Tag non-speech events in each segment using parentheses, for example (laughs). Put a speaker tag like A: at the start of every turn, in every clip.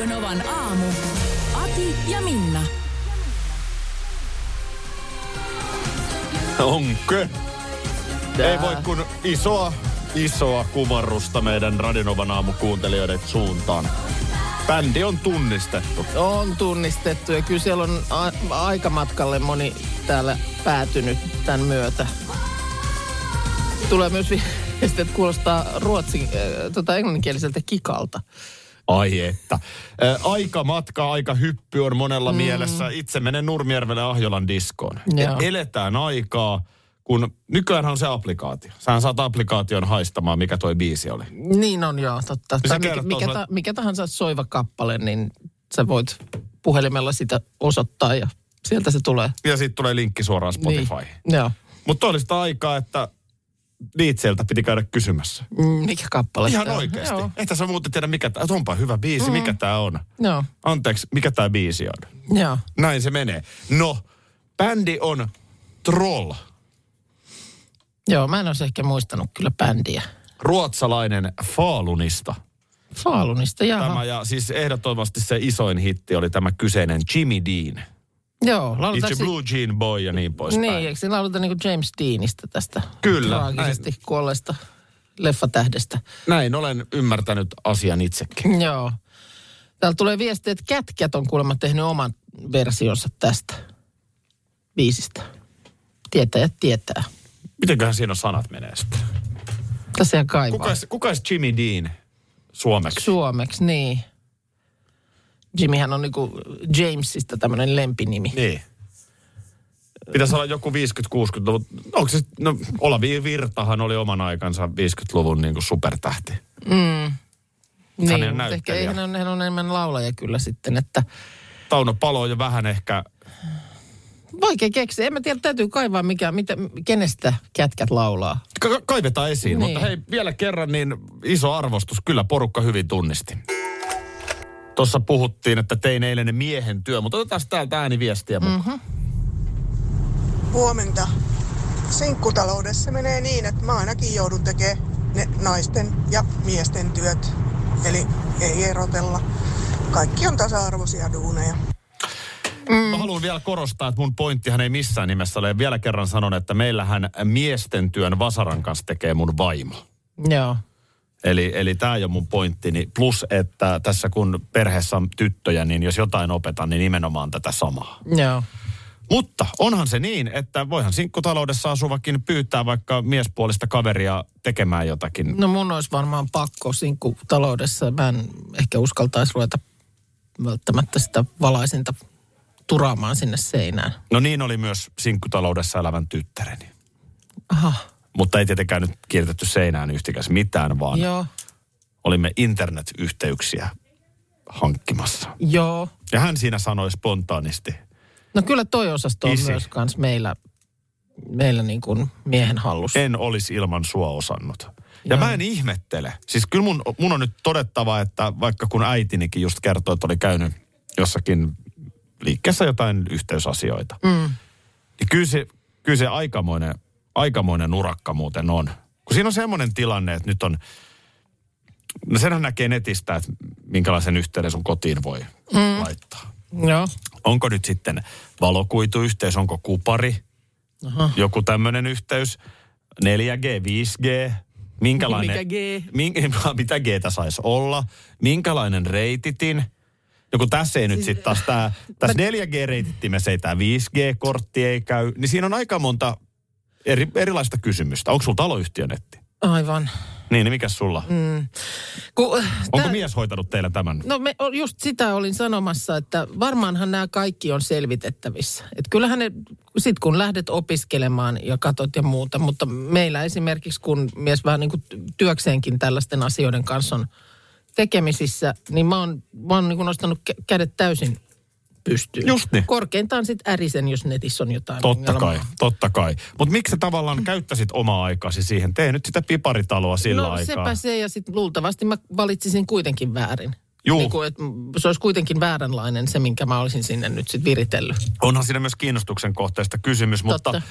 A: Radio Novan aamu. Ati ja Minna.
B: Onko? Ei voi kun isoa, isoa kumarrusta meidän Radinovan aamukuuntelijoiden suuntaan. Bändi on tunnistettu.
C: On tunnistettu ja kyllä siellä on a- aikamatkalle moni täällä päätynyt tämän myötä. Tulee myös (laughs) viesti, että kuulostaa ruotsin, äh, tota englanninkieliseltä kikalta.
B: Ai että. Aika matka, aika hyppy on monella mm. mielessä. Itse menen Nurmijärvelle Ahjolan diskoon.
C: Joo.
B: Eletään aikaa, kun nykyään on se applikaatio. Sähän saat applikaation haistamaan, mikä toi biisi oli.
C: Niin on joo, totta. Tai mikä, mikä,
B: sulle-
C: ta, mikä tahansa soiva kappale, niin sä voit puhelimella sitä osoittaa ja sieltä se tulee.
B: Ja sitten tulee linkki suoraan Spotifyhin.
C: Niin. Joo.
B: Mutta oli sitä aikaa, että Liitseltä piti käydä kysymässä.
C: Mm, mikä kappale
B: Ihan
C: on?
B: oikeasti.
C: Joo.
B: Että sä muuten tiedä, mikä tämä Onpa hyvä biisi, mm. mikä tämä on.
C: Joo.
B: Anteeksi, mikä tämä biisi on?
C: Joo.
B: Näin se menee. No, bändi on Troll.
C: Joo, mä en olisi ehkä muistanut kyllä bändiä.
B: Ruotsalainen Falunista.
C: Faalunista, jaha.
B: Tämä ja siis ehdottomasti se isoin hitti oli tämä kyseinen Jimmy Dean.
C: Joo,
B: It's a Blue Jean Boy ja niin poispäin.
C: Niin, eikö siinä lauleta niin kuin James Deanista tästä
B: Kyllä,
C: traagisesti kuolleesta leffatähdestä?
B: Näin olen ymmärtänyt asian itsekin.
C: Joo. Täällä tulee viesti, että Kätkät on kuulemma tehnyt oman versionsa tästä biisistä. Tietäjät tietää.
B: Mitenköhän siinä on sanat menee sitten?
C: Tässä ihan kaivaa.
B: Kuka, kuka Jimmy Dean suomeksi?
C: Suomeksi, niin. Jimmyhän on niinku Jamesista tämmöinen lempinimi.
B: Niin. Pitäisi olla joku 50-60-luvun. Onko se, no Olavi Virtahan oli oman aikansa 50-luvun niin kuin supertähti.
C: Niin,
B: Hänen
C: mutta ehkä hän on, hän on enemmän laulaja kyllä sitten, että
B: Tauno Palo jo vähän ehkä,
C: vaikea keksiä. En mä tiedä, täytyy kaivaa mikä, mitä, kenestä kätkät laulaa.
B: ka- kaivetaan esiin.
C: Niin.
B: Mutta hei, vielä kerran niin iso arvostus. Kyllä porukka hyvin tunnisti. Tuossa puhuttiin, että tein eilen ne miehen työ, mutta otetaan täältä ääniviestiä mukaan. Mm-hmm.
D: Huomenta. Sinkkutaloudessa menee niin, että mä ainakin joudun tekemään ne naisten ja miesten työt. Eli ei erotella. Kaikki on tasa-arvoisia duuneja.
B: Mä haluan vielä korostaa, että mun pointtihan ei missään nimessä ole. Vielä kerran sanon, että meillähän miesten työn Vasaran kanssa tekee mun vaimo.
C: Joo.
B: Eli, eli tämä ei ole mun pointtini. Plus, että tässä kun perheessä on tyttöjä, niin jos jotain opetan, niin nimenomaan tätä samaa.
C: Joo.
B: Mutta onhan se niin, että voihan sinkkutaloudessa asuvakin pyytää vaikka miespuolista kaveria tekemään jotakin.
C: No mun olisi varmaan pakko sinkku taloudessa. Mä en ehkä uskaltaisi ruveta välttämättä sitä valaisinta turaamaan sinne seinään.
B: No niin oli myös sinkkutaloudessa elävän tyttäreni.
C: Aha,
B: Mutta ei tietenkään nyt kiirtetty seinään yhtikäs mitään, vaan
C: joo,
B: olimme internetyhteyksiä hankkimassa.
C: joo.
B: Ja hän siinä sanoi spontaanisti,
C: No kyllä toi osasto on
B: Isi.
C: myös kans meillä, meillä niin kuin miehen hallussa.
B: en olisi ilman sua osannut. Ja
C: Joo.
B: mä en ihmettele. Siis kyllä mun, mun on nyt todettava, että vaikka kun äitinikin just kertoi, että oli käynyt jossakin liikkeessä jotain yhteysasioita,
C: Mm.
B: niin kyllä se, kyllä se aikamoinen, aikamoinen urakka muuten on. Kun siinä on semmoinen tilanne, että nyt on, no senhän näkee netistä, että minkälaisen yhteyden sun kotiin voi mm. laittaa.
C: Joo.
B: Onko nyt sitten valokuituyhteys, onko kupari,
C: Aha.
B: joku tämmöinen yhteys, 4G, 5G, minkälainen...
C: Mikä G?
B: Min, (laughs) mitä Gtä saisi olla, minkälainen reititin. Joku tässä ei nyt sitten taas tämä, tässä 4G-reitittimessä ei tämä 5G-kortti ei käy, niin siinä on aika monta eri, erilaista kysymystä. Onko sulla taloyhtiönetti?
C: Aivan.
B: Niin, niin mikä sulla? Mm.
C: Ku,
B: Onko mies hoitanut teillä tämän?
C: No me, just sitä olin sanomassa, että varmaanhan nämä kaikki on selvitettävissä. Et kyllähän ne, sit kun lähdet opiskelemaan ja katot ja muuta, mutta meillä esimerkiksi kun mies vähän niin kuin työkseenkin tällaisten asioiden kanssa on tekemisissä, niin mä oon, mä oon niin nostanut kä- kädet täysin pystyyn.
B: Just niin.
C: Korkeintaan sitten ärisen, jos netissä on jotain
B: Totta
C: ongelmaa.
B: kai, totta kai. Mutta miksi sä tavallaan käyttäisit omaa aikasi siihen? Tee nyt sitä piparitaloa sillä
C: no
B: aikaa.
C: sepä se, ja sitten luultavasti mä valitsisin kuitenkin väärin.
B: Juu.
C: Niin kuin, että se olisi kuitenkin vääränlainen se, minkä mä olisin sinne nyt sitten viritellyt.
B: Onhan siinä myös kiinnostuksen kohteesta kysymys, mutta
C: Totta.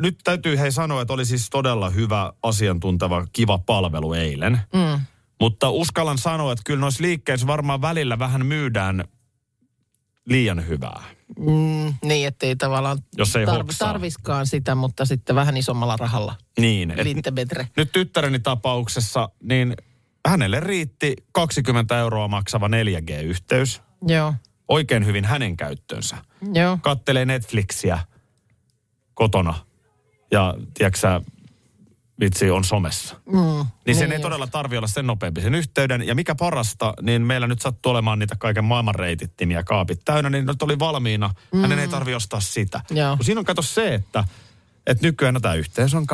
B: nyt täytyy hei sanoa, että oli siis todella hyvä, asiantunteva, kiva palvelu eilen.
C: Mm.
B: Mutta uskallan sanoa, että kyllä noissa liikkeissä varmaan välillä vähän myydään liian hyvää.
C: Mm, niin, ettei tavallaan
B: Jos ei hoksaa.
C: tarviskaan sitä, mutta sitten vähän isommalla rahalla.
B: Niin, et nyt tyttäreni tapauksessa, niin hänelle riitti 20 euroa maksava 4G-yhteys.
C: Joo,
B: Oikein hyvin hänen käyttöönsä.
C: joo.
B: Kattelee Netflixiä kotona ja, tiedätkö vitsi, on somessa.
C: Mm,
B: Niin sen ei
C: just.
B: todella tarvi olla sen nopeampi sen yhteyden. Ja mikä parasta, niin meillä nyt sattuu olemaan niitä kaiken maailman reitittimiä kaapit täynnä, niin nyt oli valmiina. Mm. Hänen ei tarvi ostaa sitä.
C: Joo.
B: Kun siinä on kato se, että, että nykyään no, tämä yhteys on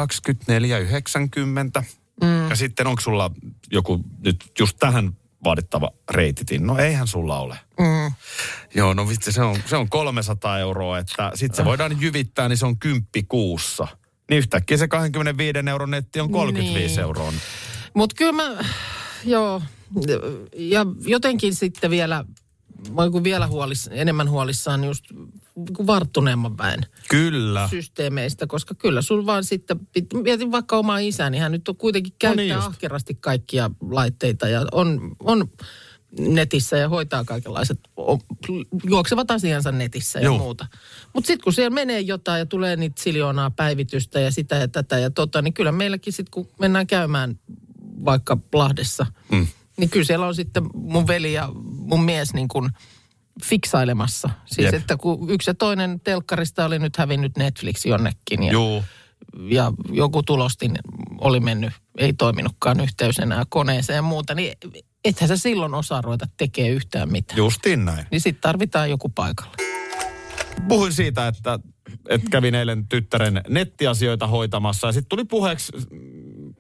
B: 24,90. Mm. Ja sitten onko sulla joku nyt just tähän vaadittava reititin? No eihän sulla ole.
C: Mm.
B: Joo, no vitsi, se on, se on 300 euroa, että sitten se voidaan jyvittää, niin se on kymppi kuussa. Niin yhtäkkiä se 25 euron netti on 35
C: Niin.
B: euroa.
C: Mutta kyllä mä, joo, ja jotenkin sitten vielä, mä oon vielä huolis, enemmän huolissaan just niinku varttuneemman väen
B: Kyllä.
C: systeemeistä, koska kyllä sul vaan sitten, mietin vaikka omaa isää, niin hän nyt on kuitenkin käyttää
B: niin
C: no
B: just.
C: niin ahkerasti kaikkia laitteita ja on, on netissä ja hoitaa kaikenlaiset, juoksevat asiansa netissä ja
B: Joo.
C: muuta. Mutta sitten kun siellä menee jotain ja tulee niitä siljoonaa päivitystä ja sitä ja tätä ja tota, niin kyllä meilläkin sitten kun mennään käymään vaikka Lahdessa,
B: Mm.
C: niin kyllä siellä on sitten mun veli ja mun mies niin kuin fiksailemassa. Siis
B: Jep.
C: että kun yksi ja toinen telkkarista oli nyt hävinnyt Netflix jonnekin ja,
B: Juu.
C: ja joku tulostin oli mennyt, ei toiminutkaan yhteys enää koneeseen ja muuta, niin ethän sä silloin osaa ruveta tekemään yhtään mitään.
B: Justiin näin.
C: Niin sitten tarvitaan joku paikalle.
B: Puhuin siitä, että, että kävin eilen tyttären nettiasioita hoitamassa ja sitten tuli puheeksi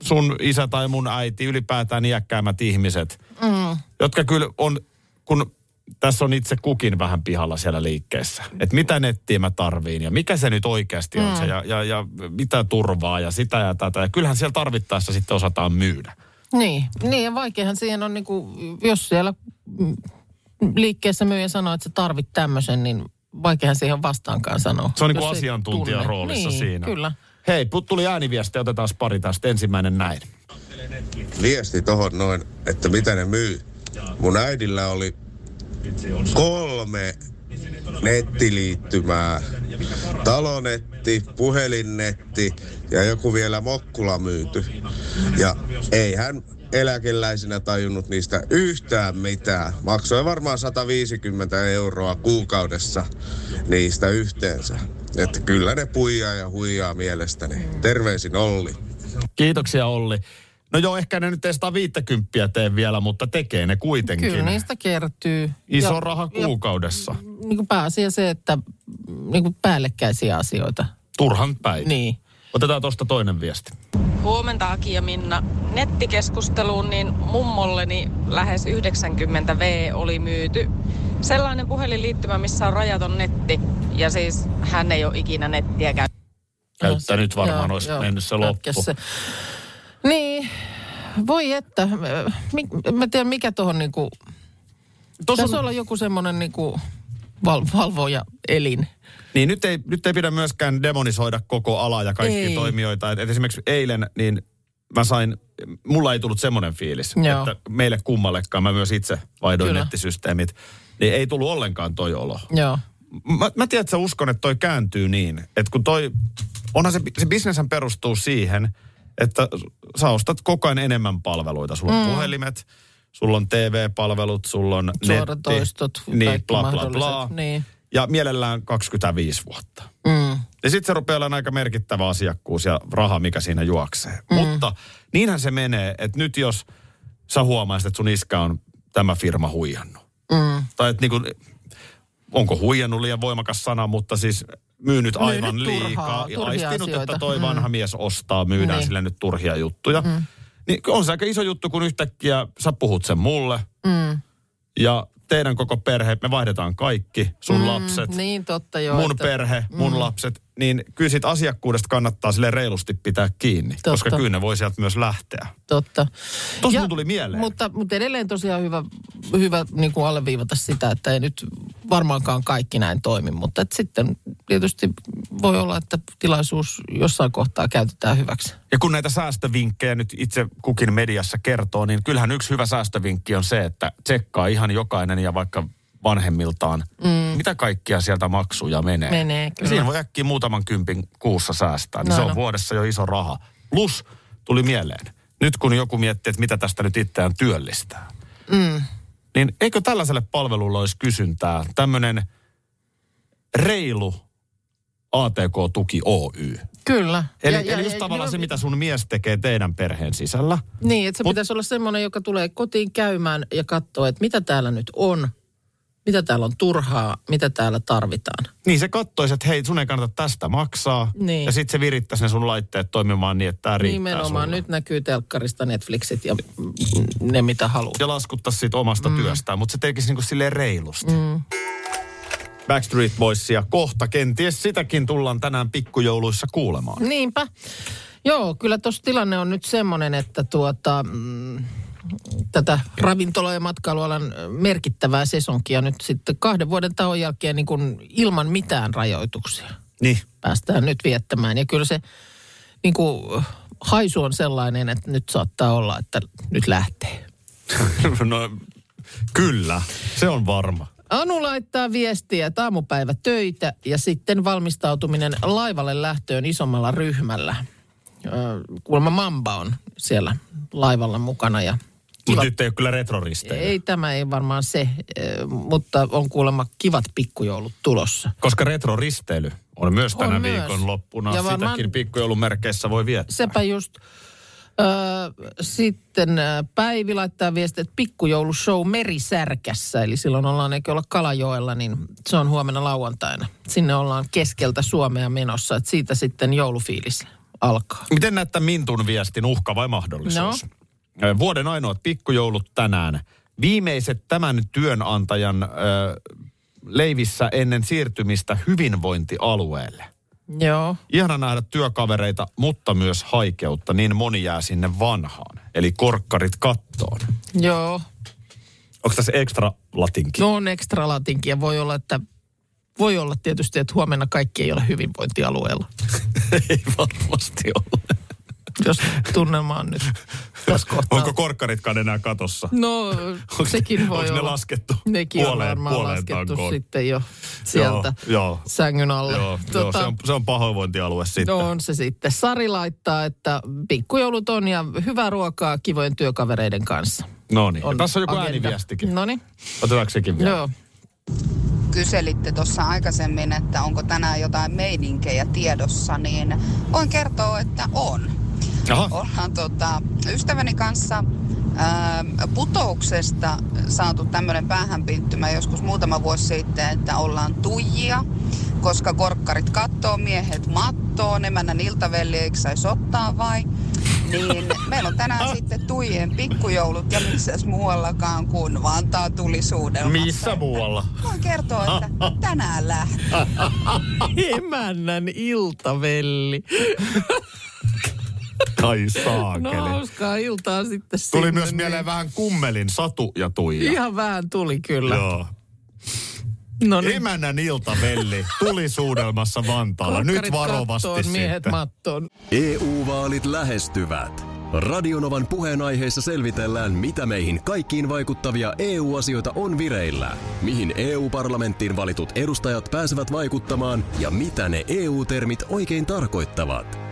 B: sun isä tai mun äiti, ylipäätään iäkkäämmät ihmiset, mm. jotka kyllä on, kun tässä on itse kukin vähän pihalla siellä liikkeessä. Että mitä nettiä mä tarviin ja mikä se nyt oikeasti on se ja, ja, ja mitä turvaa ja sitä ja tätä. Ja kyllähän siellä tarvittaessa sitten osataan myydä.
C: Niin, niin ja vaikeahan siihen on, niinku, jos siellä liikkeessä myyjä sanoo, että sä tarvit tämmöisen, niin vaikeahan siihen on vastaankaan sanoa.
B: Se on niin kuin asiantuntijan
C: tunne.
B: roolissa
C: niin,
B: siinä.
C: kyllä.
B: Hei, put- tuli ääniviesti, otetaan pari tästä. Ensimmäinen näin.
E: viesti tohon noin, että mitä ne myy. Mun äidillä oli kolme nettiliittymää. Talonetti, puhelinnetti ja joku vielä Mokkula myyty. Ja ei hän eläkeläisenä tajunnut niistä yhtään mitään. Maksoi varmaan 150 euroa kuukaudessa niistä yhteensä. Että kyllä ne puijaa ja huijaa mielestäni. Terveisin Olli.
B: Kiitoksia Olli. No joo, ehkä ne nyt ei 150 tee vielä, mutta tekee ne kuitenkin.
C: Kyllä niistä kertyy.
B: Iso
C: Ja-
B: raha
C: ja
B: kuukaudessa.
C: Niin kuin pääasia se, että niin kuin päällekkäisiä asioita.
B: Turhan päivä.
C: Niin.
B: Otetaan tuosta toinen viesti.
F: Huomenta Aki ja Minna. Nettikeskusteluun niin mummolleni lähes 90 V oli myyty. Sellainen puhelinliittymä, missä on rajaton netti. Ja siis hän ei ole ikinä nettiä käyttänyt.
B: Käyttänyt varmaan
C: Joo,
B: olisi
C: joo,
B: mennyt se loppu.
C: se. Niin, voi että. Mi- Mä tiedän mikä tuohon niinku,
B: Tuossa on,
C: olla joku semmoinen niinku val- valvoja elin.
B: niin nyt ei, nyt ei pidä myöskään demonisoida koko alaa ja kaikkia
C: Ei.
B: toimijoita. Et, et esimerkiksi eilen, niin mä sain, mulla ei tullut semmoinen fiilis,
C: Joo.
B: että meille kummallekaan, mä myös itse vaihdoin
C: Kyllä.
B: nettisysteemit, niin ei tullut ollenkaan toi olo.
C: Joo.
B: Mä, mä tiedän, että sä uskon, että toi kääntyy niin, että kun toi, onhan se, se bisneshän perustuu siihen, että sä ostat koko ajan enemmän palveluita. Sulla on mm. puhelimet, sulla on TV-palvelut, sulla on
C: Suoratoistot,
B: netti, niin, bla, bla, bla.
C: niin.
B: Ja mielellään 25 vuotta.
C: Mm.
B: Ja sitten se rupeaa olemaan aika merkittävä asiakkuus ja raha, mikä siinä juoksee. Mm. Mutta niinhän se menee, että nyt jos sä huomaisit, että sun iskä on tämä firma huijannut.
C: Mm.
B: Tai että niinku, onko huijannut liian voimakas sana, mutta siis myynyt aivan
C: turhaa-
B: liikaa. Ja aistinut,
C: asioita.
B: että toi
C: Mm.
B: vanha mies ostaa, myydään
C: Niin.
B: sille nyt turhia juttuja. Mm. Niin on se aika iso juttu, kun yhtäkkiä sä puhut sen mulle.
C: Mm.
B: Ja teidän koko perhe, me vaihdetaan kaikki, sun mm, lapset,
C: Niin totta joo.
B: mun
C: että-
B: perhe, mun lapset. Niin kyllä siitä asiakkuudesta kannattaa sille reilusti pitää kiinni.
C: Totta.
B: Koska kyllä ne voi sieltä myös lähteä.
C: Totta.
B: Tossa
C: Ja-
B: tuli mieleen.
C: Mutta, mutta edelleen tosiaan hyvä, hyvä niin kuin alleviivata sitä, että ei nyt varmaankaan kaikki näin toimi. Mutta että sitten tietysti voi olla, että tilaisuus jossain kohtaa käytetään hyväksi.
B: Ja kun näitä säästövinkkejä nyt itse kukin mediassa kertoo, niin kyllähän yksi hyvä säästövinkki on se, että tsekkaa ihan jokainen ja vaikka vanhemmiltaan, mm. mitä kaikkia sieltä maksuja menee.
C: Menee, kyllä.
B: Siinä voi äkkiä muutaman kympin kuussa säästää, niin
C: No,
B: se on
C: no.
B: vuodessa jo iso raha. Plus tuli mieleen, nyt kun joku miettii, että mitä tästä nyt itseään työllistää,
C: Mm.
B: niin eikö tällaiselle palvelulle olisi kysyntää? Tämmöinen reilu ATK-tuki Oy.
C: Kyllä.
B: Eli,
C: Ja-
B: ja,
C: ja-
B: eli just
C: ja-
B: tavallaan
C: ja-
B: se, mitä sun mies tekee teidän perheen sisällä.
C: Niin, että se
B: Mut-
C: pitäisi olla semmoinen, joka tulee kotiin käymään ja katsoo, että mitä täällä nyt on, mitä täällä on turhaa, mitä täällä tarvitaan.
B: Niin se kattoisi, että hei, sun ei kannata tästä maksaa.
C: Niin.
B: Ja sitten se virittäisi ne sun laitteet toimimaan niin, että tämä riittää
C: Nimenomaan
B: sulle.
C: nyt näkyy telkkarista Netflixit ja ne mitä haluaa.
B: Ja laskuttaisi siitä omasta mm. työstään, mutta se tekisi niinku silleen reilusti. Mm. Backstreet Boysia kohta. Kenties sitäkin tullaan tänään pikkujouluissa kuulemaan.
C: Niinpä. Joo, kyllä tuossa tilanne on nyt semmoinen, että tuota, mm, tätä ravintola- ja matkailualan merkittävää sesonkia nyt sitten kahden vuoden tauon jälkeen niin kuin ilman mitään rajoituksia
B: Niin.
C: päästään nyt viettämään. Ja kyllä se niin kuin, haisu on sellainen, että nyt saattaa olla, että nyt lähtee. (laughs)
B: no, kyllä, se on varma.
C: Anu laittaa viestiä, että aamupäivä töitä ja sitten valmistautuminen laivalle lähtöön isommalla ryhmällä. Kuulemma Mamba on siellä laivalla mukana ja
B: Mutta nyt ei ole kyllä retroristeja.
C: ei tämä ei varmaan se, ö, mutta on kuulemma kivat pikkujoulut tulossa.
B: Koska retroristeily on myös tänä
C: On myös.
B: viikon loppuna.
C: Ja varmaan-
B: Sitäkin pikkujoulun merkeissä voi viettää.
C: Sepä just. Ö, sitten Päivi laittaa viestiä, että pikkujoulushow Merisärkässä, eli silloin ollaan eikö olla Kalajoella, niin se on huomenna lauantaina. Sinne ollaan keskeltä Suomea menossa, että siitä sitten joulufiilis alkaa.
B: Miten näyttää Mintun viestin uhka vai mahdollisuus? No. Vuoden ainoat pikkujoulut tänään. Viimeiset tämän työnantajan ö, leivissä ennen siirtymistä hyvinvointialueelle.
C: Joo,
B: Ihana nähdä työkavereita, mutta myös haikeutta. Niin moni jää sinne vanhaan. Eli korkkarit kattoon.
C: joo.
B: Onko tässä ekstra latinki?
C: No on ekstra latinkin ja voi olla, että voi olla tietysti, että huomenna kaikki ei ole hyvinvointialueella. (laughs)
B: Ei varmasti ole.
C: Jos tunnelma on nyt tässä (laughs) kohtaa.
B: Onko korkkaritkaan enää katossa?
C: No, sekin voi
B: onko ne
C: olla.
B: laskettu
C: Nekin
B: puoleen-
C: on varmaan
B: puoleen
C: laskettu
B: tankoon?
C: sitten jo sieltä
B: Joo, joo.
C: sängyn alle.
B: Joo, joo se, on, se on pahoinvointialue sitten.
C: No on se sitten. Sari laittaa, että pikkujoulut on ja hyvää ruokaa kivojen työkavereiden kanssa.
B: No niin.
C: On
B: Tässä on joku
C: agenda.
B: ääniviestikin.
C: No niin,
B: Otetaanko sekin vielä?
C: joo.
G: kyselitte tuossa aikaisemmin, että onko tänään jotain meininkejä tiedossa, niin voin kertoa, että on.
B: Aha.
G: Ollaan tota, ystäväni kanssa ää, putouksesta saatu tämmöinen päähänpinttymä joskus muutama vuosi sitten, että ollaan tuijia, koska korkkarit kattoo, miehet mattoo, emännän iltavelli eikö saisi ottaa vai? Niin (laughs) meillä on tänään sitten tuijien pikkujoulut ja missäs muuallakaan kuin Vantaa tulisuudelmassa.
B: Missä muualla?
G: Voin kertoa, että tänään lähtee. (laughs)
C: Emännän iltavelli.
B: Ai
C: No
B: saakeli.
C: hauskaa iltaa sitten
B: Tuli
C: sinne,
B: myös
C: niin
B: mieleen vähän kummelin Satu ja Tuija.
C: Ihan vähän tuli kyllä.
B: Joo.
C: No niin.
B: Emännän iltavelli tuli suudelmassa Vantaalla. Nyt varovasti
C: kattoon, miehet
B: sitten.
C: mattoon.
H: EU-vaalit lähestyvät. Radionovan puheenaiheessa selvitellään, mitä meihin kaikkiin vaikuttavia EU-asioita on vireillä, mihin EU-parlamenttiin valitut edustajat pääsevät vaikuttamaan ja mitä ne EU-termit oikein tarkoittavat.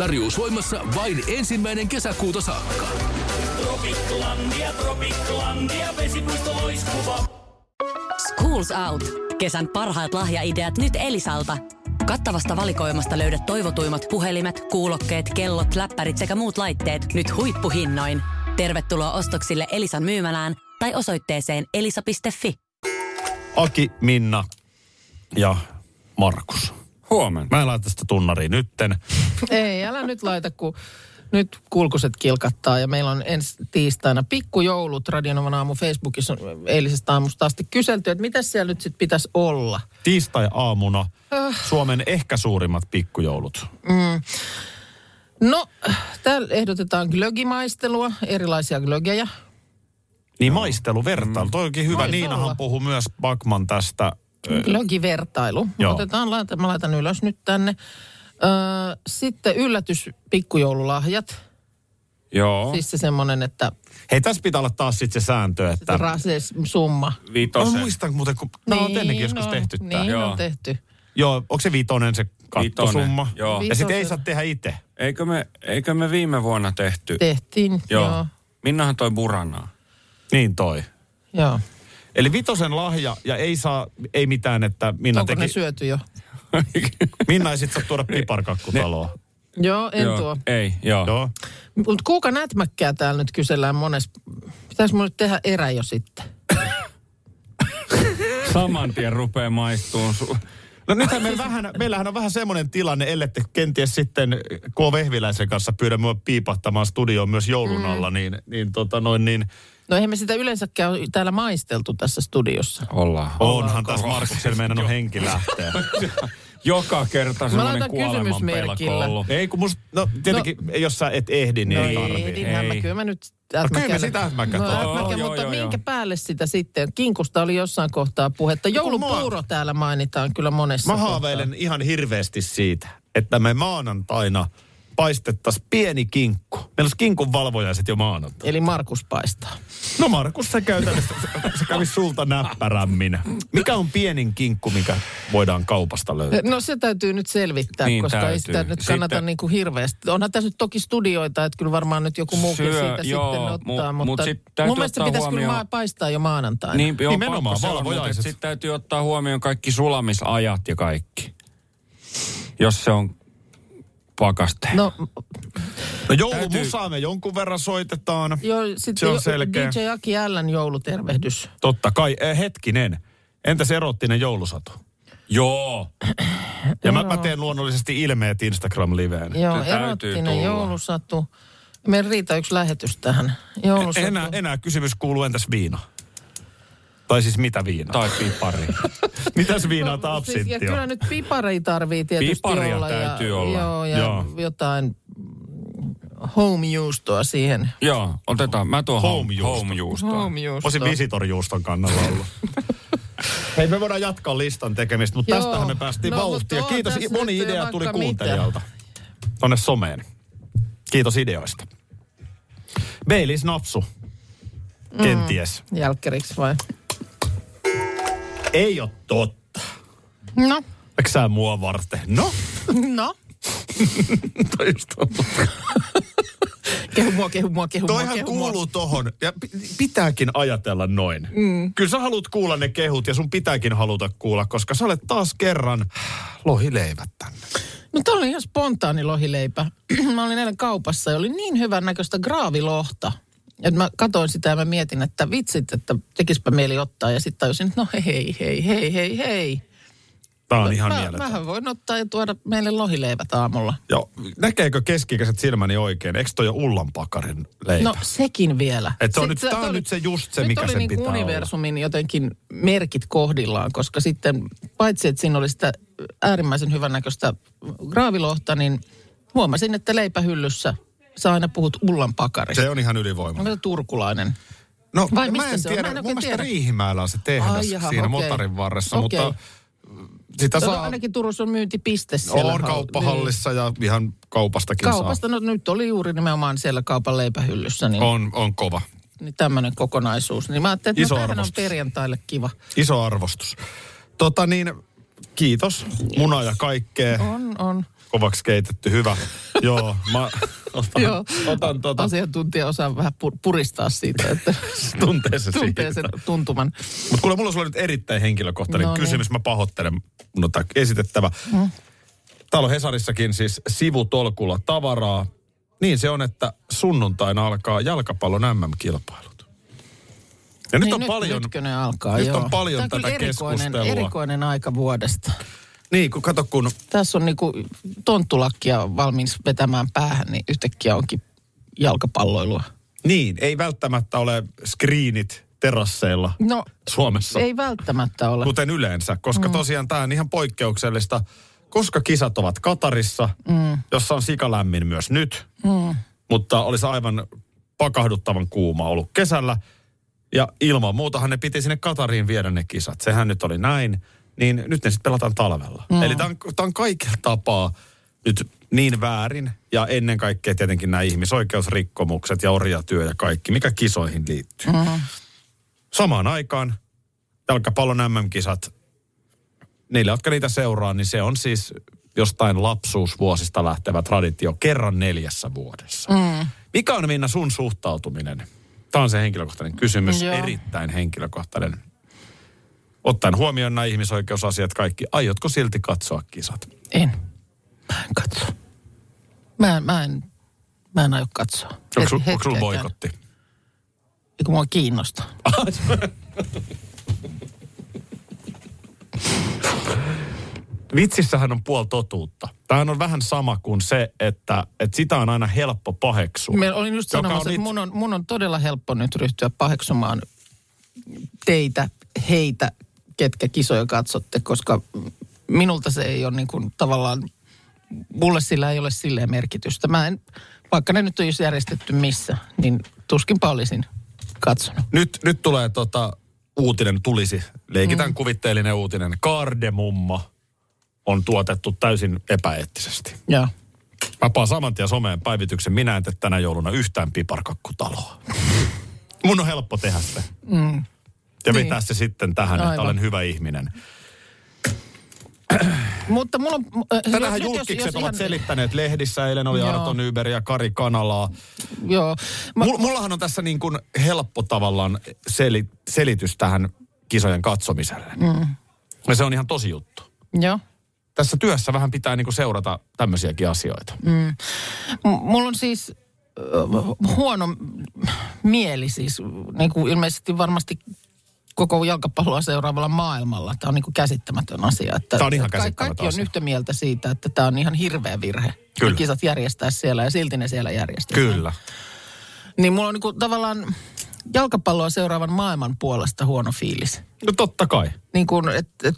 I: Tarjous voimassa vain ensimmäinen kesäkuuta saakka.
A: Schools Out. Kesän parhaat lahjaideat nyt Elisalta. Kattavasta valikoimasta löydät toivotuimmat puhelimet, kuulokkeet, kellot, läppärit sekä muut laitteet nyt huippuhinnoin. Tervetuloa ostoksille Elisan myymälään tai osoitteeseen elisa.fi.
B: Aki, Minna ja Markus.
J: Huomenna.
B: Mä en laita sitä tunnariin nytten.
C: Ei, älä nyt laita, kun nyt kulkuset kilkattaa ja meillä on ensi tiistaina pikkujoulut Radionovan aamu Facebookissa on eilisestä aamusta asti kyselty, että mitä siellä nyt sitten pitäisi olla.
B: Tiistai-aamuna Suomen ehkä suurimmat pikkujoulut.
C: No, täällä ehdotetaan glögimaistelua, erilaisia glögejä.
B: Niin maistelu, vertailu. Toi onkin hyvä.
C: Voisi
B: Niinahan
C: olla.
B: puhui myös Bakman tästä. Ö,
C: Glögivertailu.
B: Joo.
C: Otetaan, laita, mä laitan ylös nyt tänne. Öö, sitten yllätys pikkujoululahjat.
J: Joo,
C: Siis se semmoinen, että
B: Hei, tässä pitää olla taas sitten se sääntö, että...
C: rase summa.
B: Mä
J: vitosen.
B: muistan muuten, kun... No, on ennenkin joskus
C: on,
B: tehty tää.
C: Niin
J: Joo.
C: on tehty.
B: Joo, onko se vitonen se kattosumma?
J: Vitonen, joo.
B: Ja sitten ei saa tehdä itse.
J: Eikö me, eikö me viime vuonna tehty?
C: Tehtiin, joo.
J: Joo.
C: joo.
J: Minnahan toi buranaa.
B: Niin toi.
C: joo.
B: Eli vitosen lahja ja ei saa, ei mitään, että Minna
C: Onko
B: teki...
C: ne syöty jo? (laughs)
B: Minna ei sit saa tuoda piparkakkutaloa.
C: Joo, en
J: Joo,
C: tuo.
J: Ei, joo.
B: Joo.
C: Mutta kuuka nätmäkkää täällä nyt kysellään monessa. Pitäisi mun nyt tehdä erä jo sitten. (laughs)
J: Saman tien rupeaa maistuun. Su-
B: No nythän meillä vähän, meillähän on vähän semmoinen tilanne, ellette kenties sitten K. Vehviläisen kanssa pyydä mua piipahtamaan studioon myös joulun alla, niin, niin, tota noin, niin
C: No eihän me sitä yleensäkään ole täällä maisteltu tässä studiossa.
J: Ollaan.
B: onhan tässä Markuksella meidän on (laughs) henki lähteä. (laughs)
J: Joka kerta semmoinen
C: laitan
J: kuoleman pelko
C: kysymysmerkillä.
J: ollut.
B: Ei kun musta, no tietenkin, no, jos sä et ehdi, niin
C: No
B: ei tarvii.
C: ehdinhän mä, kyllä mä nyt
B: kyllä me
C: ätmäkään-
B: sitä ätmäkään
C: no, ätmäkään,
J: Joo,
C: mutta
J: joo,
C: minkä
J: joo.
C: päälle sitä sitten? Kinkusta oli jossain kohtaa puhetta. Joulupuuro täällä mainitaan kyllä monessa
B: Mä haaveilen ihan hirveästi siitä, että me maanantaina paistettaisiin pieni kinkku. Meillä olisi kinkun valvojaiset jo maanantaina.
C: Eli Markus paistaa.
B: No Markus, se käytännössä, se kävi sulta näppärämmin. Mikä on pienin kinkku, mikä voidaan kaupasta löytää?
C: No se täytyy nyt selvittää,
J: Niin
C: koska ei
J: täytyy.
C: sitä nyt kannata
J: Sitten-
C: niin kuin hirveästi. Onhan tässä nyt toki studioita, että kyllä varmaan nyt joku muukin
J: Syö,
C: siitä
J: joo,
C: sitten ottaa.
J: mu- mut
C: mutta
J: sit täytyy
C: mun mielestä pitäisi kyllä
J: huomioon-
C: maa- paistaa jo maanantaina.
J: Niin, joo,
B: Nimenomaan, valvojaiset.
J: Sitten täytyy ottaa huomioon kaikki sulamisajat ja kaikki. Jos se on pakaste.
C: No
B: No joulumusaa me jonkun verran soitetaan.
C: joo,
B: Se
C: sitten
B: on
C: jo,
B: selkeä.
C: DJ Aki Ällän joulutervehdys.
B: Totta kai. Eh, hetkinen. Entäs erottinen joulusatu?
J: Joo.
B: Ja mä, mä teen luonnollisesti ilmeet Instagram-liveen.
C: Joo,
J: Se täytyy
C: erottinen
J: tulla.
C: joulusatu. Meillä riitä yksi lähetys tähän. Joulusatu.
B: Enää, enää kysymys kuuluu, entäs viina? Tai siis mitä viinaa?
J: Tai pipari. (laughs)
B: Mitäs viinaa
C: No, siis, ja kyllä nyt piparia tarvii tietysti
J: Piparia
C: olla.
J: täytyy
C: ja,
J: olla.
C: Joo, ja
B: Joo.
C: jotain mm, home-juustoa siihen.
J: Joo, otetaan. Mä tuon home,
B: Home-juusto.
J: home juustoa.
C: Home-juustoa.
B: Olisin visitorjuuston kannalla ollut. (laughs) Hei, me voidaan jatkaa listan tekemistä, mutta
C: Joo.
B: tästähän me päästiin
C: No,
B: vauhtia. Kiitos, moni idea tuli
C: mitä.
B: kuuntelijalta. Tonne someen. Kiitos ideoista. Baileys napsu. Kenties.
C: Jälkkäriksi vai?
B: Ei ole totta.
C: No,
B: Eikö sä mua varten? No,
C: no. (laughs)
B: toi just on.
C: Kehu mua, kehu mua, kehu mua,
B: Toihan
C: kehu
B: kuuluu tohon, ja pi- pitääkin ajatella noin. Mm. Kyllä sä haluat kuulla ne kehut, ja sun pitääkin haluta kuulla, koska sä olet taas kerran lohileivät tänne.
C: No tää oli ihan spontaani lohileipä. (clears throat) mä olin eilen kaupassa ja oli niin hyvän näköistä graavilohta. Että mä katoin sitä ja mä mietin, että vitsit, että tekispä mieli ottaa. Ja sitten tajusin, että no hei, hei, hei, hei, hei.
B: Tää on ihan
C: mä,
B: mieletön.
C: mähän voin ottaa ja tuoda meille lohileivät aamulla.
B: Joo, näkeekö keskikäiset silmäni oikein? Eikö toi ole ullanpakarin leipä?
C: No sekin vielä.
B: Et se on nyt- tää on nyt se just se, mikä
C: oli
B: sen
C: niin
B: pitää
C: universumin jotenkin merkit kohdillaan, koska sitten paitsi, että siinä oli sitä äärimmäisen hyvännäköistä graavilohta, niin huomasin, että leipähyllyssä sä aina puhut ullan pakarista.
B: Se on ihan ylivoimainen.
C: Onko se turkulainen?
B: No,
C: Vai
B: mä
C: mistä
B: en
C: se on?
B: tiedä.
C: Mä en
B: Mun mielestä
C: tiedä.
B: Riihimäellä on se tehdas
C: Ai jaha,
B: siinä
C: okei.
B: motarin varressa,
C: Okei.
B: mutta sitä
C: No,
B: saa...
C: ainakin Turussa on myyntipiste siellä.
B: On
C: hall-
B: kauppahallissa ja ihan kaupastakin
C: Niin. Kaupasta, no nyt oli juuri nimenomaan siellä kaupan leipähyllyssä, niin,
B: saa. On, on kova.
C: niin tämmöinen kokonaisuus. Niin mä ajattelin, että
B: Iso
C: no, tämähän on
B: arvostus.
C: perjantaille kiva.
B: Iso arvostus. Tota niin, kiitos. Muna ja kaikkea.
C: On, on.
B: Kovaksi keitetty, hyvä. Joo, mä (laughs) otan,
C: Joo.
B: otan tota,
C: Asiantuntija osaa vähän pu- puristaa siitä, että (laughs)
B: tuntee se
C: tuntee sen tuntuman.
B: Mutta kuule, mulla on nyt erittäin henkilökohtainen
C: No niin.
B: kysymys. Mä pahoittelen, tää esitettävä.
C: Mm.
B: Täällä on Hesarissakin siis sivutolkulla tavaraa. Niin se on, että sunnuntaina alkaa jalkapallon MM-kilpailut. Ja nyt
C: niin,
B: on
C: nyt,
B: paljon,
C: ne alkaa,
B: nyt
C: joo.
B: on paljon
C: Tämä on
B: tätä
C: erikoinen,
B: keskustelua.
C: erikoinen aika vuodesta.
B: Niin kun kato kun,
C: Tässä on niinku tonttulakkia valmiin vetämään päähän, niin yhtäkkiä onkin jalkapalloilua.
B: niin, ei välttämättä ole screenit terasseilla
C: No,
B: Suomessa.
C: ei välttämättä ole.
B: kuten yleensä, koska mm. tosiaan tämä on ihan poikkeuksellista, koska kisat ovat Katarissa, mm. jossa on sikalämmin myös nyt, mm. mutta olisi aivan pakahduttavan kuuma ollut kesällä. Ja ilman muutahan ne piti sinne Katariin viedä ne kisat. Sehän nyt oli näin. Niin nyt ne sitten pelataan talvella. Mm. Eli tämä on, tää on kaikilla tapaa nyt niin väärin. Ja ennen kaikkea tietenkin nämä ihmisoikeusrikkomukset ja orjatyö ja kaikki, mikä kisoihin liittyy. Mm. Samaan aikaan jalkapallon MM-kisat, niille, jotka niitä seuraa, niin se on siis jostain lapsuusvuosista lähtevä traditio kerran neljässä vuodessa. Mm. Mikä on Minna sun suhtautuminen? Tämä on se henkilökohtainen kysymys,
C: Joo.
B: erittäin henkilökohtainen. Ottaen huomioon nämä ihmisoikeusasiat kaikki, aiotko silti katsoa kisat?
C: En. Mä en katso. Mä, mä, en, mä en aio katsoa.
B: Onko, sul- onko sulla
C: hetkeäkään.
B: boikotti?
C: Eikö mua kiinnosta. (laughs)
B: Vitsissähän on puoli totuutta. Tämähän on vähän sama kuin se, että, että sitä on aina helppo paheksua.
C: Mä olin just sanomassa,
B: on
C: että mun on, mun on todella helppo nyt ryhtyä paheksumaan teitä, heitä, ketkä kisoja katsotte, koska minulta se ei ole niin kuin tavallaan, mulle sillä ei ole silleen merkitystä. Mä en, vaikka ne nyt olisi järjestetty missä, niin tuskinpa olisin katsonut.
B: Nyt, nyt tulee tota, uutinen tulisi. Leikitään mm. kuvitteellinen uutinen. Kaardemumma on tuotettu täysin epäeettisesti.
C: Joo.
B: Mä paan saman tien someen päivityksen. Minä en tee tänä jouluna yhtään piparkakkutaloa. (laughs) Mun on helppo tehdä se.
C: Mm.
B: Ja
C: Niin.
B: vetää se sitten tähän, että
C: Aivan.
B: olen hyvä ihminen. (clears throat)
C: Mutta mulla on... äh,
B: Tänähän
C: nyt jos-
B: julkikset
C: jos
B: ovat
C: ihan-
B: selittäneet lehdissä. Eilen oli
C: Joo.
B: Arto Nyber ja Kari Kanalaa.
C: Joo. Mä,
B: Mul, mullahan on tässä niin kuin helppo tavallaan seli, selitys tähän kisojen katsomiselle. Mm. Ja se on ihan tosi juttu.
C: joo.
B: Tässä työssä vähän pitää niin kuin seurata tämmöisiäkin asioita.
C: Mm. M- Mulla on siis huono mieli siis, niin kuin ilmeisesti varmasti koko jalkapalloa seuraavalla maailmalla. Tämä on niin kuin käsittämätön asia. Että
B: Tämä on ihan
C: ka-
B: käsittämätön
C: Kaikki on
B: asia.
C: yhtä mieltä siitä, että tämä on ihan hirveä virhe.
B: Kyllä.
C: Ne kisat järjestää siellä ja silti ne siellä järjestetään.
B: Kyllä.
C: Niin mulla on niin kuin tavallaan jalkapalloa seuraavan maailman puolesta huono fiilis.
B: No totta kai.
C: Niin kuin, et, et,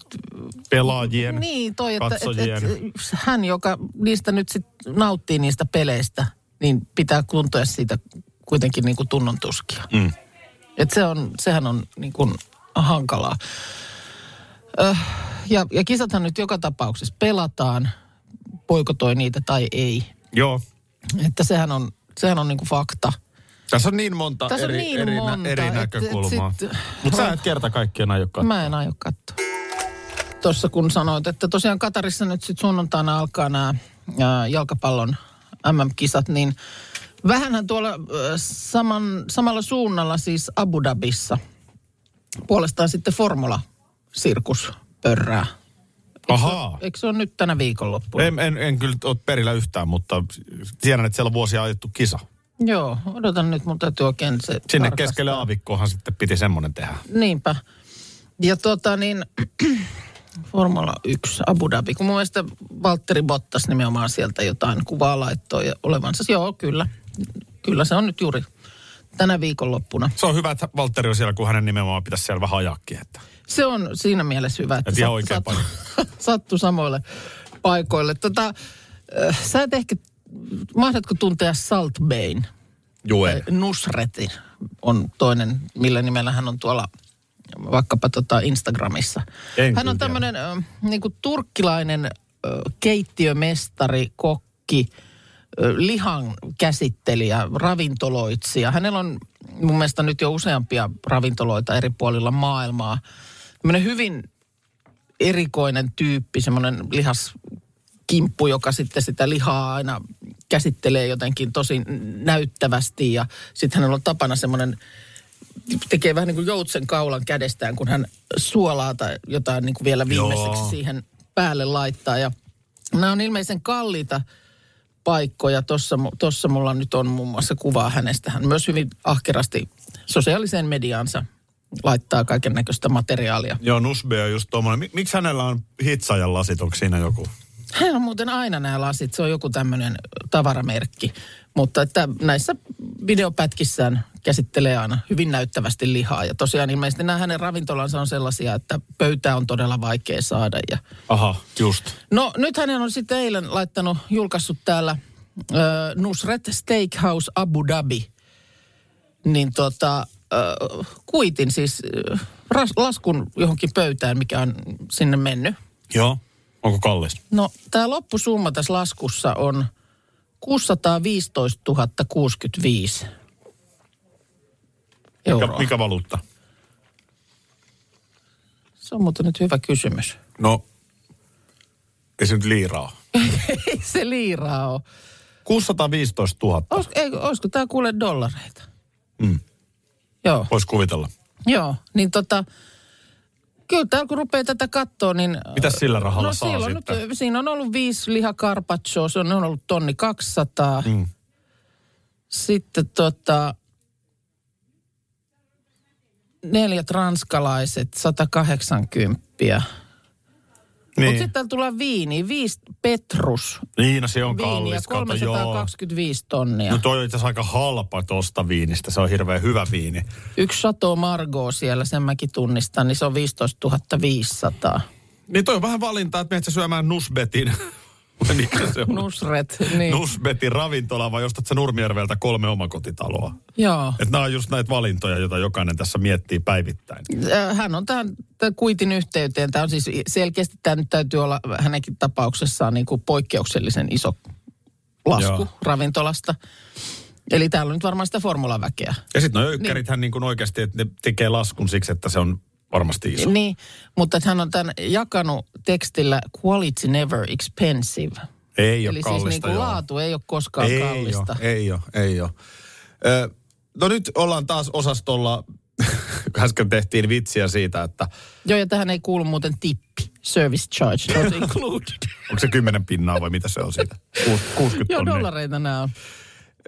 B: Pelaajien,
C: niin toi, että et, et, hän, joka niistä nyt sit nauttii niistä peleistä, niin pitää tuntea siitä kuitenkin niin kuin tunnon tuskia.
B: Mm.
C: Et se on, sehän on niin kuin hankalaa. Öh, ja, ja kisathan nyt joka tapauksessa pelataan, poikotoi niitä tai ei.
B: Joo.
C: Että sehän on, sehän on niin kuin fakta.
B: Tässä on niin monta
C: Tässä on
B: eri,
C: niin
B: eri,
C: monta,
B: eri näkökulmaa. Mutta sä et kerta kaikkien aio katsoa.
C: Mä en aio katsoa. Tuossa kun sanoit, että tosiaan Katarissa nyt sitten sunnuntaina alkaa nämä jalkapallon MM-kisat, niin vähänhän tuolla saman, samalla suunnalla siis Abu Dhabissa puolestaan sitten Formula-sirkus pörrää.
B: Ahaa.
C: Eikö se ole nyt tänä viikonloppuna?
B: En, en, en kyllä ole perillä yhtään, mutta tiedän, että siellä on vuosia ajettu kisa.
C: Joo, odotan nyt, mun täytyy oikein se
B: Sinne
C: tarkastaa.
B: keskelle aavikkohan sitten piti semmoinen tehdä.
C: Niinpä. Ja tota niin, (clears throat) Formula 1 Abu Dhabi, kun mun mielestä Valtteri Bottas nimenomaan sieltä jotain kuvaa laittoi ja olevansa. Joo, kyllä. Kyllä se on nyt juuri tänä viikonloppuna.
B: Se on hyvä, että Valtteri on siellä, kun hänen nimenomaan pitäisi siellä vähän ajaakin. Että.
C: Se on siinä mielessä hyvä, että
B: Et ihan
C: sat-
B: oikea
C: sattu, (laughs) sattu samoille paikoille. Tota, äh, sä et ehkä, mahdatko tuntea Salt Bayn?
B: Juen.
C: Nusretin on toinen, millä nimellä hän on tuolla vaikkapa tota Instagramissa.
B: En
C: hän on tämmöinen äh, niinku turkkilainen äh, keittiömestari, kokki, äh, lihan käsittelijä, ravintoloitsija. Hänellä on mun mielestä nyt jo useampia ravintoloita eri puolilla maailmaa. Tämmöinen hyvin erikoinen tyyppi, semmoinen lihas kimppu, joka sitten sitä lihaa aina käsittelee jotenkin tosi näyttävästi. Ja sitten hänellä on tapana semmoinen, tekee vähän niin kuin joutsen kaulan kädestään, kun hän suolaa tai jotain niin kuin vielä viimeiseksi
B: Joo.
C: siihen päälle laittaa. Ja nämä on ilmeisen kalliita paikkoja. Tuossa, tuossa mulla nyt on muun muassa kuvaa hänestä. Hän myös hyvin ahkerasti sosiaaliseen mediaansa laittaa kaiken näköistä materiaalia.
B: Joo, Nusbe on just tuommoinen. Mik- Miksi hänellä on hitsaajan lasit? Onko siinä joku?
C: Hän on muuten aina nämä lasit, se on joku tämmöinen tavaramerkki. Mutta että näissä videopätkissään käsittelee aina hyvin näyttävästi lihaa. Ja tosiaan ilmeisesti nämä hänen ravintolansa on sellaisia, että pöytää on todella vaikea saada. Ja
B: Aha, just.
C: No nyt hänen on sitten eilen laittanut, julkaissut täällä äh, Nusret Steakhouse Abu Dhabi. Niin tota, äh, kuitin siis äh, ras, laskun johonkin pöytään, mikä on sinne mennyt.
B: Joo. Onko kallis?
C: No tämä loppusumma tässä laskussa on 615 065
B: Mikä,
C: euroa.
B: mikä valuutta?
C: Se on muuten nyt hyvä kysymys.
B: No, ei se nyt liiraa. (laughs)
C: Ei se liiraa ole.
B: 615 000.
C: Olis, ei, olisiko tämä kuule dollareita?
B: Mm.
C: Joo.
B: Voisi kuvitella.
C: Joo, niin tota, kyllä täällä kun rupeaa tätä katsoa, niin...
B: Mitäs sillä rahalla
C: no,
B: saa sitten?
C: Nyt, siinä on ollut viisi lihakarpacjoa, se on, on ollut tonni 200.
B: Mm.
C: Sitten tota, neljät ranskalaiset, 180. Niin. Mutta sitten täällä tulee viini, viisi Petrus
B: Niin, no se on
C: viiniä,
B: kallis. Kato, joo.
C: 325 tonnia.
B: No toi on itse asiassa aika halpa tosta viinistä. Se on hirveän hyvä viini.
C: Yksi Chateau Margaux siellä, sen mäkin tunnistan, niin se on 15 500.
B: Niin toi on vähän valinta, että menet sä syömään Nusbetin. (laughs) Mikä se on?
C: Nusret, niin.
B: Nusbetin ravintola vai ostat sä Nurmijärveltä kolme omakotitaloa?
C: Joo.
B: Että nämä on just näitä valintoja, joita jokainen tässä miettii päivittäin.
C: Äh, Hän on tämän kuitin yhteyteen. Tämä on siis selkeästi, tämä nyt täytyy olla hänenkin tapauksessaan niin kuin poikkeuksellisen iso lasku
B: Joo.
C: ravintolasta. Eli täällä on nyt varmaan sitä formulaväkeä.
B: Ja sitten no ykkärithän niin. niin oikeasti, että ne tekee laskun siksi, että se on varmasti iso.
C: Niin, mutta hän on tämän jakanut tekstillä quality never expensive.
B: Ei ole
C: Eli
B: kallista,
C: siis niin kuin
B: joo.
C: laatu ei ole koskaan
B: ei
C: kallista.
B: Ole, ei ole, ei ole. Ö, no nyt ollaan taas osastolla, (laughs) äsken tehtiin vitsiä siitä, että
C: Joo, ja tähän ei kuulu muuten tippi. Service charge not included. (laughs)
B: onko se 10 pinnaa vai mitä se on siitä? Kuus- 60
C: Joo, dollareita nämä on.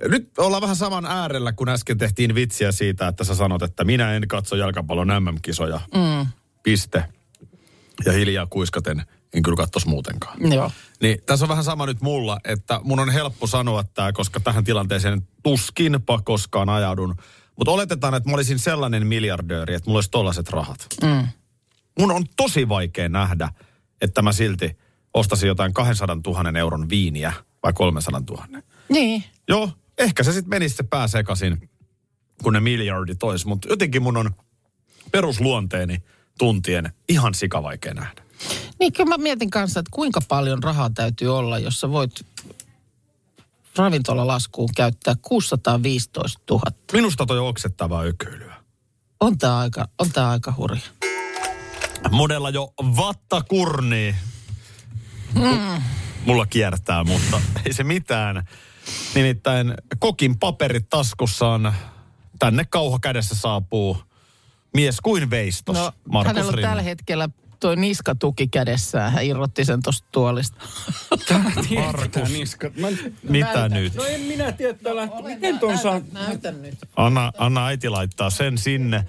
B: Nyt ollaan vähän saman äärellä, kun äsken tehtiin vitsiä siitä, että sä sanot, että minä en katso jalkapallon MM-kisoja.
C: Mm.
B: Piste. Ja hiljaa kuiskaten en kyllä katsos muutenkaan.
C: Joo.
B: Niin tässä on vähän sama nyt mulla, että mun on helppo sanoa tämä, koska tähän tilanteeseen tuskinpa koskaan ajaudun. Mutta oletetaan, että mä olisin sellainen miljardööri, että mulla olisi tollaiset rahat.
C: Mm.
B: Mun on tosi vaikea nähdä, että mä silti ostasin jotain 200 000 euron viiniä vai 300 000.
C: Niin.
B: Joo, ehkä se sitten menisi se pää sekaisin, kun ne miljardit ois. Mutta jotenkin mun on perusluonteeni tuntien ihan sikavaikea nähdä.
C: Niin kyllä mä mietin kanssa, että kuinka paljon rahaa täytyy olla, jos sä voit ravintolalaskuun käyttää 615 000.
B: Minusta toi on oksettavaa ökyilyä.
C: On tää aika, on tää aika hurja.
B: Monella jo vattakurni.
C: Mm.
B: Mulla kiertää, mutta ei se mitään. Nimittäin kokin paperit taskussaan tänne kauha kädessä saapuu mies kuin veistos.
C: No,
B: Markus
C: hänellä on
B: Rinne.
C: tällä hetkellä toi niskatuki kädessään. Hän irrotti sen tosta tuolista. (laughs)
J: Markus. Niska. Mä,
B: Mitä nyt?
J: no en minä tiedä, että lähtee. Miten ton saa...
C: Näytä nyt.
B: Anna, anna äiti laittaa sen sinne.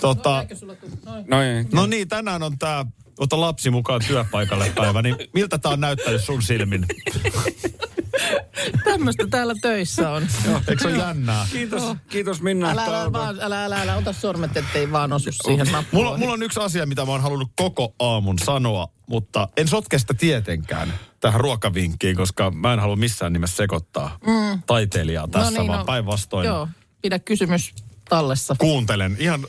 B: Tota,
J: No ei.
B: no niin, tänään on tää ota lapsi mukaan työpaikalle päivä, niin miltä tää on näyttänyt sun silmin? (laughs) (laughs)
C: Tämmöistä täällä töissä on. (laughs)
B: Eikö se ole jännää?
J: Kiitos, kiitos Minna.
C: Älä, älä,
J: olet-
C: vaan, älä, älä, älä, ota sormet, ettei vaan osu siihen
B: Mulla,
C: nappuloihin.
B: mulla on yksi asia, mitä mä oon halunnut koko aamun sanoa, mutta en sotke sitä tietenkään tähän ruokavinkkiin, koska mä en halua missään nimessä sekoittaa mm. taiteilijaa tässä, no niin, vaan päinvastoin
C: Joo, pidä kysymys tallessa.
B: kuuntelen ihan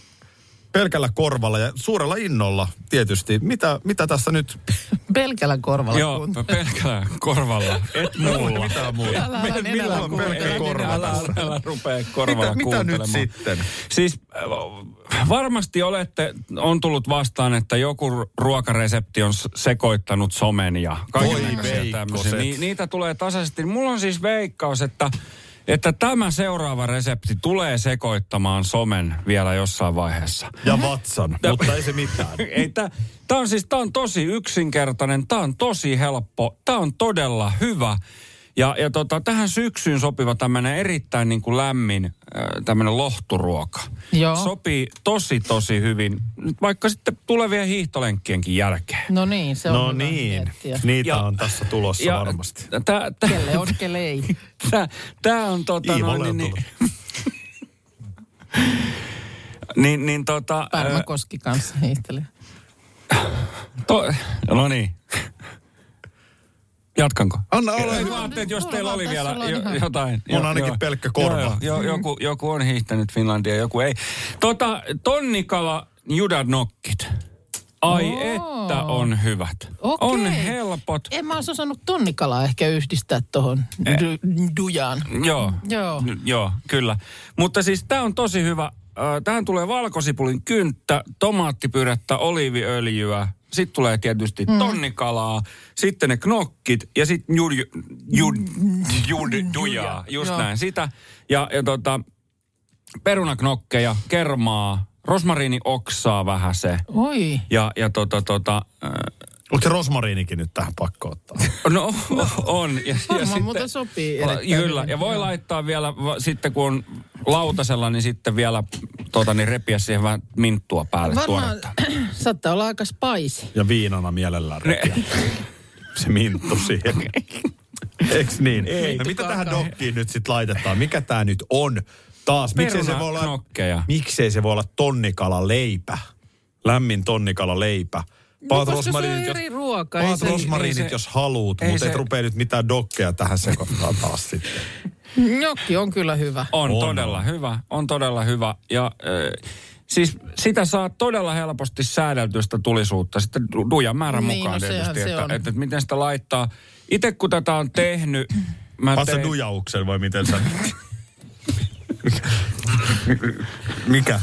B: pelkällä korvalla ja suurella innolla tietysti. Mitä, mitä tässä nyt? (laughs)
C: Pelkällä korvalla
J: Joo, pelkällä korvalla. Et muulla.
B: Mitään muuta.
C: Älä, älä
B: on
C: kuuntele.
B: pelkkä korva
J: Älä, älä, älä rupea korvalla
B: Mitä, mitä nyt sitten?
J: Siis äh, varmasti olette, on tullut vastaan, että joku ru- ruokaresepti on sekoittanut somen ja kaikenlaisia tämmöisiä. Ni, niitä tulee tasaisesti. Mulla on siis veikkaus, että, että tämä seuraava resepti tulee sekoittamaan somen vielä jossain vaiheessa.
B: Ja vatsan, mutta ei se mitään. (laughs)
J: Ei, tää, tää on siis, tää on tosi yksinkertainen, tää on tosi helppo, tää on todella hyvä. Ja, ja tota, tähän syksyyn sopiva tämmöinen erittäin niin kuin lämmin äh, tämmöinen lohturuoka.
C: Joo.
J: Sopii tosi tosi hyvin, nyt vaikka sitten tulevien hiihtolenkkienkin jälkeen.
C: No niin, se on
B: No
C: hyvä
B: niin,
C: miettiä.
B: niitä
J: Ja-
B: on tässä tulossa varmasti.
J: Tää, tää,
C: Kelle on, kelle ei. (laughs)
J: tää, tää on tota
B: Iivolle
J: noin,
B: on
J: niin, (laughs) niin, niin tota...
C: Pärmä
J: ö,
C: Koski kanssa hiihtelee.
J: To, no niin. Jatkanko?
B: Anna olla
J: Ei vaan ajattelin, että jos teillä oli vielä jo, jotain.
B: On ainakin pelkkä korva.
J: Joo, jo, joku, joku on hiihtänyt Finlandia, joku ei. Tota, tonnikala judadnokkit. Ai
C: Oo.
J: että on hyvät.
C: Okei.
J: On helpot.
C: En mä olisi osannut tonnikalaa ehkä yhdistää tuohon du- dujaan.
J: Joo,
C: Joo.
J: N- joo, kyllä. Mutta siis tämä on tosi hyvä. Tähän tulee valkosipulin kynttä, tomaattipyrettä, oliiviöljyä. Sitten tulee tietysti mm. tonnikalaa, sitten ne knokkit ja sitten jud, jud, jud, dujaa, just
C: Joo.
J: näin sitä. Ja, ja tota, perunaknokkeja, kermaa, rosmariinioksaa vähän se.
C: Oi.
J: Ja, ja tota, tota, äh,
B: Onko se rosmariinikin nyt tähän pakko ottaa?
J: no on. Ja,
C: Varmaan muuten sopii
J: Kyllä, ja voi laittaa vielä, sitten kun on lautasella, niin sitten vielä tota, niin repiä siihen vähän minttua päälle
C: Varmaan (clears throat) saattaa olla aika spicy.
B: Ja viinana mielellään repiä. Se minttu siihen. (laughs) Eiks niin? Ei. No mitä tähän dokkiin nyt sitten laitetaan? Mikä tää nyt on? Taas, miksei se voi olla, miksei se voi olla tonnikala leipä? Lämmin tonnikala leipä. Paat
C: No,
B: rosmariinit, jos,
C: ruoka. ei
B: paat
C: se-
B: rosmariinit,
J: se-
B: jos haluut, mutta et
J: se-
B: rupea nyt mitään dokkeja tähän sekoittaa taas sitten.
C: Nokki on kyllä hyvä.
J: On,
B: On,
J: todella
B: on.
J: hyvä, on todella hyvä. Ja äh, siis sitä saa todella helposti säädeltyä sitä tulisuutta sitten du- dujan määrän
C: Niin,
J: mukaan
C: no
J: tietysti,
C: se
J: että,
C: on.
J: että, että miten sitä laittaa. Itse kun tätä on tehnyt, mä
B: Paat sä
J: tein,
B: dujauksen vai miten sä... (laughs) Mikä?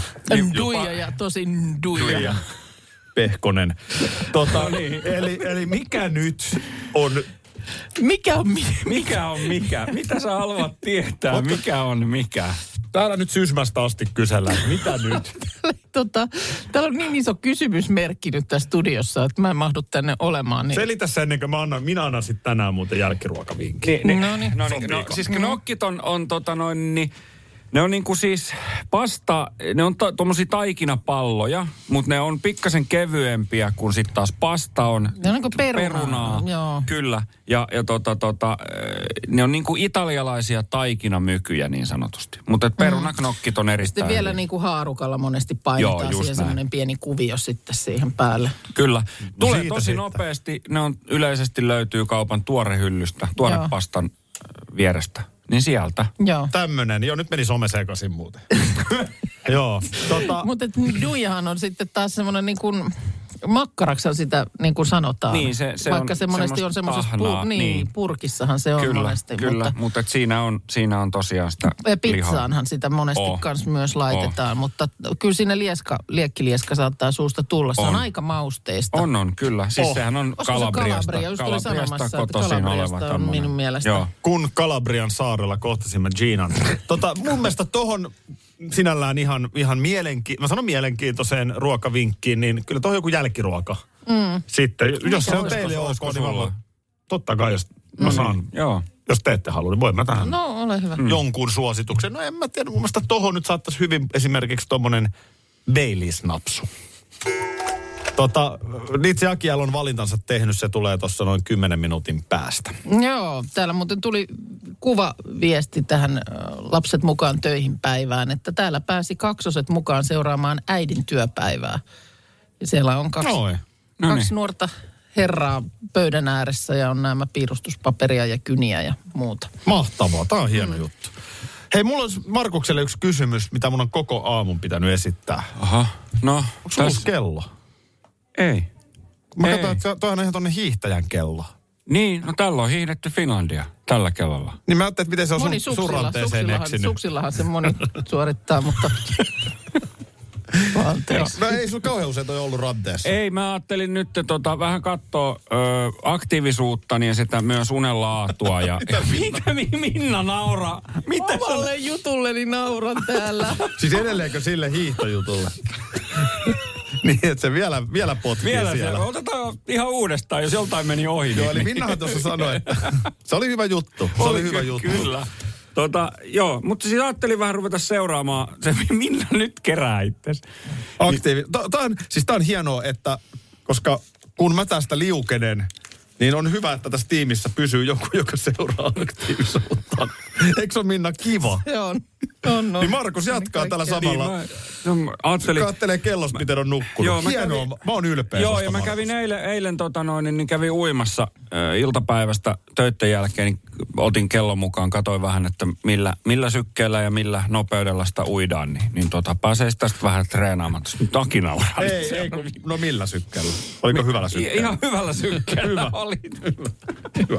C: Duija ja tosi duija.
B: Duija. Pehkonen. Tota, (laughs) niin. eli, eli mikä nyt on...
C: Mikä on mi- (laughs)
J: mikä on mikä? Mitä sä haluat tietää? Mikä on mikä?
B: Täällä nyt sysmästä asti kysellään, mitä (laughs) nyt?
C: tota, täällä on niin iso kysymysmerkki nyt tässä studiossa, että mä en mahdu tänne olemaan. Niin...
B: Selitä se ennen kuin mä annan, minä annan sitten tänään muuten jälkiruokavinkin.
J: Niin,
C: No niin.
J: no, niin, no, siis knokkit on, on tota noin, niin, ne on niinku siis pasta, ne on to, tommosia taikinapalloja, mutta ne on pikkasen kevyempiä kuin sitten taas pasta on.
C: Ne on niinku perunaa,
J: perunaa.
C: joo.
J: Kyllä. Ja, ja tota, tota, äh, ne on niinku italialaisia taikinamykyjä niin sanotusti. Mutta perunaknokkit on erittäin
C: Sitten vielä niin kuin haarukalla monesti
J: Joo,
C: painetaan
J: just
C: siihen semmoinen pieni kuvio sitten siihen päälle.
J: Kyllä. Tulee
B: siitä
J: tosi
B: sitten.
J: nopeasti. Ne on yleisesti löytyy kaupan tuorehyllystä, tuorepastan äh, vierestä. Niin sieltä.
C: Joo.
B: Tämmönen, joo nyt meni some sekaisin muuten. (laughs) joo, tota,
C: Mutta duijahan on sitten taas semmoinen niin kuin, makkaraksi sitä niin kuin sanotaan.
J: Niin, se- se
C: Vaikka
J: on
C: se monesti on semmoisessa pur, niin,
J: niin.
C: purkissahan se on
J: Kyllä,
C: monesti.
J: kyllä.
C: Mutta
J: Mutta, siinä, on, siinä on tosiaan sitä
C: ja
J: lihaa.
C: pizzaanhan sitä monesti
J: Oh.
C: kans myös laitetaan, mutta kyllä siinä lieska, liekkilieska saattaa suusta tulla. Se on,
J: On.
C: aika mausteista.
J: On, on, kyllä. Siis
B: Oh.
J: sehän on
C: Olisiko se
J: Kalabriasta.
C: Kalabria? Just tuli sanomassa, että
J: kotoisin
C: Kalabriasta
J: oleva
C: on
J: tämmönen.
C: minun mielestä.
J: Joo.
B: kun Kalabrian saarella kohtasimme Ginan. Tota, mun mielestä tohon sinällään ihan, ihan mielenki- mä sanon mielenkiintoiseen ruokavinkkiin, niin kyllä tohon joku jälkiruoka. Mm. Sitten, jos se on teille ok, niin mä. Totta kai, jos mä saan,
J: Joo.
B: jos te ette halua, niin voin mä tähän
C: No, ole hyvä.
B: mm. jonkun suosituksen. No en mä tiedä, mun mielestä tohon nyt saattaisi hyvin esimerkiksi tommonen Baileys-napsu. Tota, Nitsi Akial on valintansa tehnyt, se tulee tuossa noin 10 minuutin päästä.
C: Joo, täällä muuten tuli kuvaviesti tähän ö, lapset mukaan töihin päivään, että täällä pääsi kaksoset mukaan seuraamaan äidin työpäivää. Ja siellä on kaksi,
B: Noin.
J: No
C: kaksi
J: niin.
C: nuorta herraa pöydän ääressä ja on nämä piirustuspaperia ja kyniä ja muuta.
B: Mahtavaa, tämä on hieno mm. juttu. Hei, mulla olisi Markukselle yksi kysymys, mitä mun on koko aamun pitänyt esittää.
J: Aha. No,
B: Onko
J: täs-
B: kello?
J: Ei.
B: Mä
J: Ei.
B: katsoin, että toi on ihan tonne hiihtäjän kello.
J: Niin, no tällä on hiihdetty Finlandia tällä kellolla.
B: Niin mä ajattelin, että miten se on
C: Moni
B: sun, sun
C: suksilla,
B: ranteeseen
C: suksillahan, se moni (laughs) suorittaa, mutta Anteeksi.
B: No ei sun kauhean usein toi ollut ranteessa.
J: Ei, mä ajattelin nyt tota, vähän katsoa ö, aktiivisuutta ja sitä myös unelaatua. Ja, (laughs) mitä Mi- Minna nauraa? Mitä sä
C: Omalle jutulleni nauran täällä.
B: Siis edelleenkö sille hiihtojutulle? (laughs) (laughs) niin, että se vielä, vielä potkii
J: Vielä se,
B: siellä.
J: otetaan ihan uudestaan, jos joltain meni ohi.
B: Joo, eli
J: niin-
B: Minnahan tuossa (laughs) sanoi, että se oli hyvä juttu. Se oli, hyvä
J: ky-
B: juttu.
J: Kyllä. Tota, joo, mutta siis ajattelin vähän ruveta seuraamaan. Se (laughs) Minna nyt kerää itsesi.
B: Aktiivi. Tämä on, siis tää on hienoa, että koska kun mä tästä liukenen, niin on hyvä, että tässä tiimissä pysyy joku, joka seuraa aktiivisuutta. Eikö se ole Minna kiva?
C: Se on. on, on.
B: Niin Markus jatkaa tällä samalla.
J: Niin, mä, no, mä ajattelin,
B: Kattelee kellosta, miten on nukkunut.
J: Joo, mä
B: Hienoa,
J: kävin-
B: mä oon ylpeä
J: Joo, ja mä
B: Markus.
J: kävin eilen, eilen tota noin, niin kävin uimassa äh, iltapäivästä töiden jälkeen, niin otin kellon mukaan, katsoin vähän, että millä, millä sykkeellä ja millä nopeudella sitä uidaan, niin, niin tota, pääsee tästä vähän treenaamaan. Tässä Nyt Aki nauraa.
B: Ei, ei, kun, no millä sykkeellä? Oliko hyvällä
J: I-
B: sykkeellä?
J: Ihan hyvällä sykkeellä
B: Hyvä.
J: Oli.
B: Hyvä.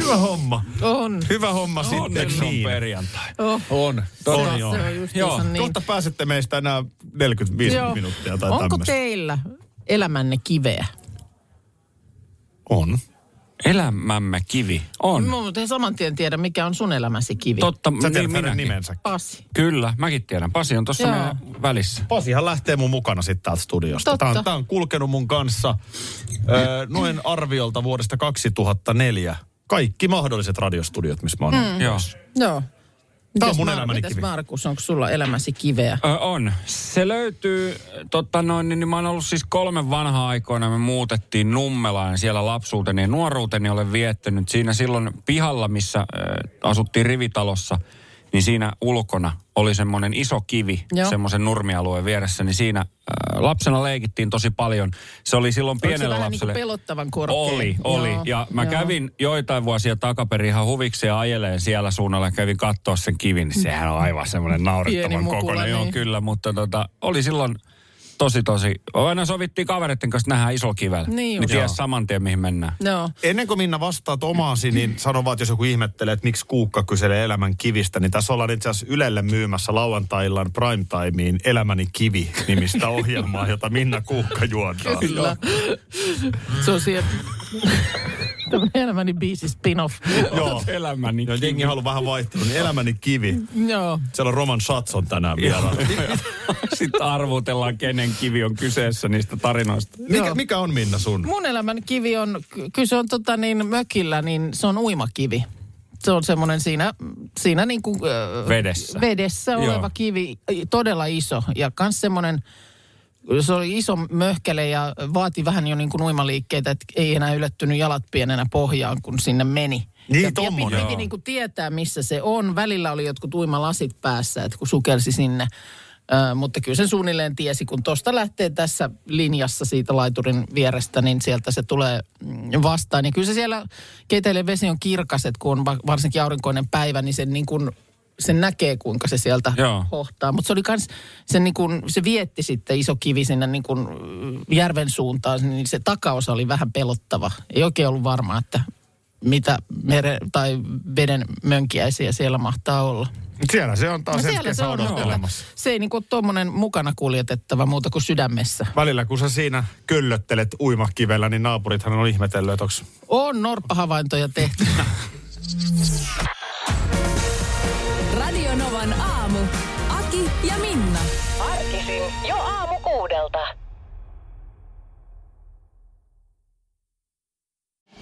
B: Hyvä homma.
C: On.
B: Hyvä homma sitten
J: Onneksi on
B: niin.
J: perjantai.
C: Oh.
B: On.
C: Tota,
B: on joo.
C: se on justiinsa
J: Joo,
C: niin.
B: Kohta pääsette meistä enää 45
C: Joo.
B: minuuttia tai
C: Onko
B: tämmöistä.
C: teillä elämänne kiveä?
B: On.
J: Elämämme kivi. On.
C: Mä muuten saman tien tiedä, mikä on sun elämäsi kivi.
J: Totta,
B: Sä tiedät
J: niin
B: hänen nimensä.
C: Pasi.
J: Kyllä, mäkin tiedän. Pasi on tuossa välissä.
B: Pasihan lähtee mun mukana sitten täältä studiosta.
C: Totta.
B: Tämä on, tää on kulkenut mun kanssa ö, noin arviolta vuodesta 2004. Kaikki mahdolliset radiostudiot, missä mä oon ollut.
J: Joo.
C: Joo.
B: Tää on mun
C: Mar-
B: elämäni kivi.
C: Markus, onko sulla elämäsi kiveä?
J: Ö, on. Se löytyy, totta noin, niin mä oon ollut siis kolmen vanha aikoina. Me muutettiin Nummelaan siellä lapsuuteni ja nuoruuteni olen viettänyt. Siinä silloin pihalla, missä äh, asuttiin rivitalossa, niin siinä ulkona oli semmoinen iso kivi,
C: Joo.
J: semmoisen nurmialueen vieressä. Niin siinä äh, lapsena leikittiin tosi paljon. Se oli silloin
C: Oliko se
J: pienelle
C: vähän niin kuin
J: lapselle...
C: pelottavan korkea?
J: Oli, oli.
C: Joo,
J: ja mä
C: joo.
J: kävin joitain vuosia takaperin ihan huvikseen ajeleen siellä suunnalla. Kävin katsoa sen kivin. Sehän on aivan semmoinen naurettavan kokoinen. Joo,
C: niin.
J: kyllä. Mutta tota, oli silloin tosi, tosi... Aina sovittiin kavereiden kanssa nähdään iso kivellä.
C: Niin
J: niin ties saman tien, mihin mennään.
C: Joo.
B: Ennen kuin Minna vastaat omaasi, niin sano vaan, että jos joku ihmettelee, että miksi Kuukka kyselee elämän kivistä, niin tässä ollaan itse asiassa Ylelle myymässä lauantaillan primetimeen Elämäni kivi nimistä ohjelmaa, jota Minna Kuukka juontaa.
C: Kyllä. Se on siellä tämmöinen elämäni biisi spin-off.
B: Joo.
J: Elämäni
B: Joo, jengi haluaa vähän vaihtelua, niin Elämäni kivi.
C: Joo.
B: Siellä on Roman Shatson tänään vielä. (laughs)
J: Sitten arvutellaan, kenen kivi on kyseessä niistä tarinoista.
B: Mikä, mikä on Minna sun?
C: Mun elämän kivi on, ky- kyllä se on tota niin mökillä, niin se on uimakivi. Se on semmoinen siinä, siinä niin kuin, äh,
J: Vedessä.
C: vedessä
J: Joo.
C: oleva kivi, todella iso. Ja kans semmoinen, se oli iso möhkäle ja vaati vähän jo niin kuin uimaliikkeitä, että ei enää ylettynyt jalat pienenä pohjaan, kun sinne meni.
B: Niin,
C: ja, ja
B: tommonen.
C: piti, piti niin kuin tietää, missä se on. Välillä oli jotkut uimalasit päässä, että kun sukelsi sinne. Ö, mutta kyllä sen suunnilleen tiesi, kun tuosta lähtee tässä linjassa siitä laiturin vierestä, niin sieltä se tulee mm, vastaan. Ja kyllä se siellä keiteilen vesi on kirkas, että kun on va- varsinkin aurinkoinen päivä, niin sen niin kuin sen näkee, kuinka se sieltä
J: Joo.
C: hohtaa. Mutta se oli kans, se, niin kuin, se vietti sitten iso kivi sinne niin kuin järven suuntaan, niin se takaosa oli vähän pelottava. Ei oikein ollut varma, että mitä mere, tai veden mönkiäisiä siellä mahtaa olla.
B: Siellä se on taas
C: No
B: ensi kesä odottelemassa.
C: Se ei niin kuin tuommoinen mukana kuljetettava muuta kuin sydämessä.
B: Välillä kun sä siinä köllöttelet uimakivellä, niin naapurithan on ihmetellyt, että onks
C: On norppahavaintoja tehty. (laughs)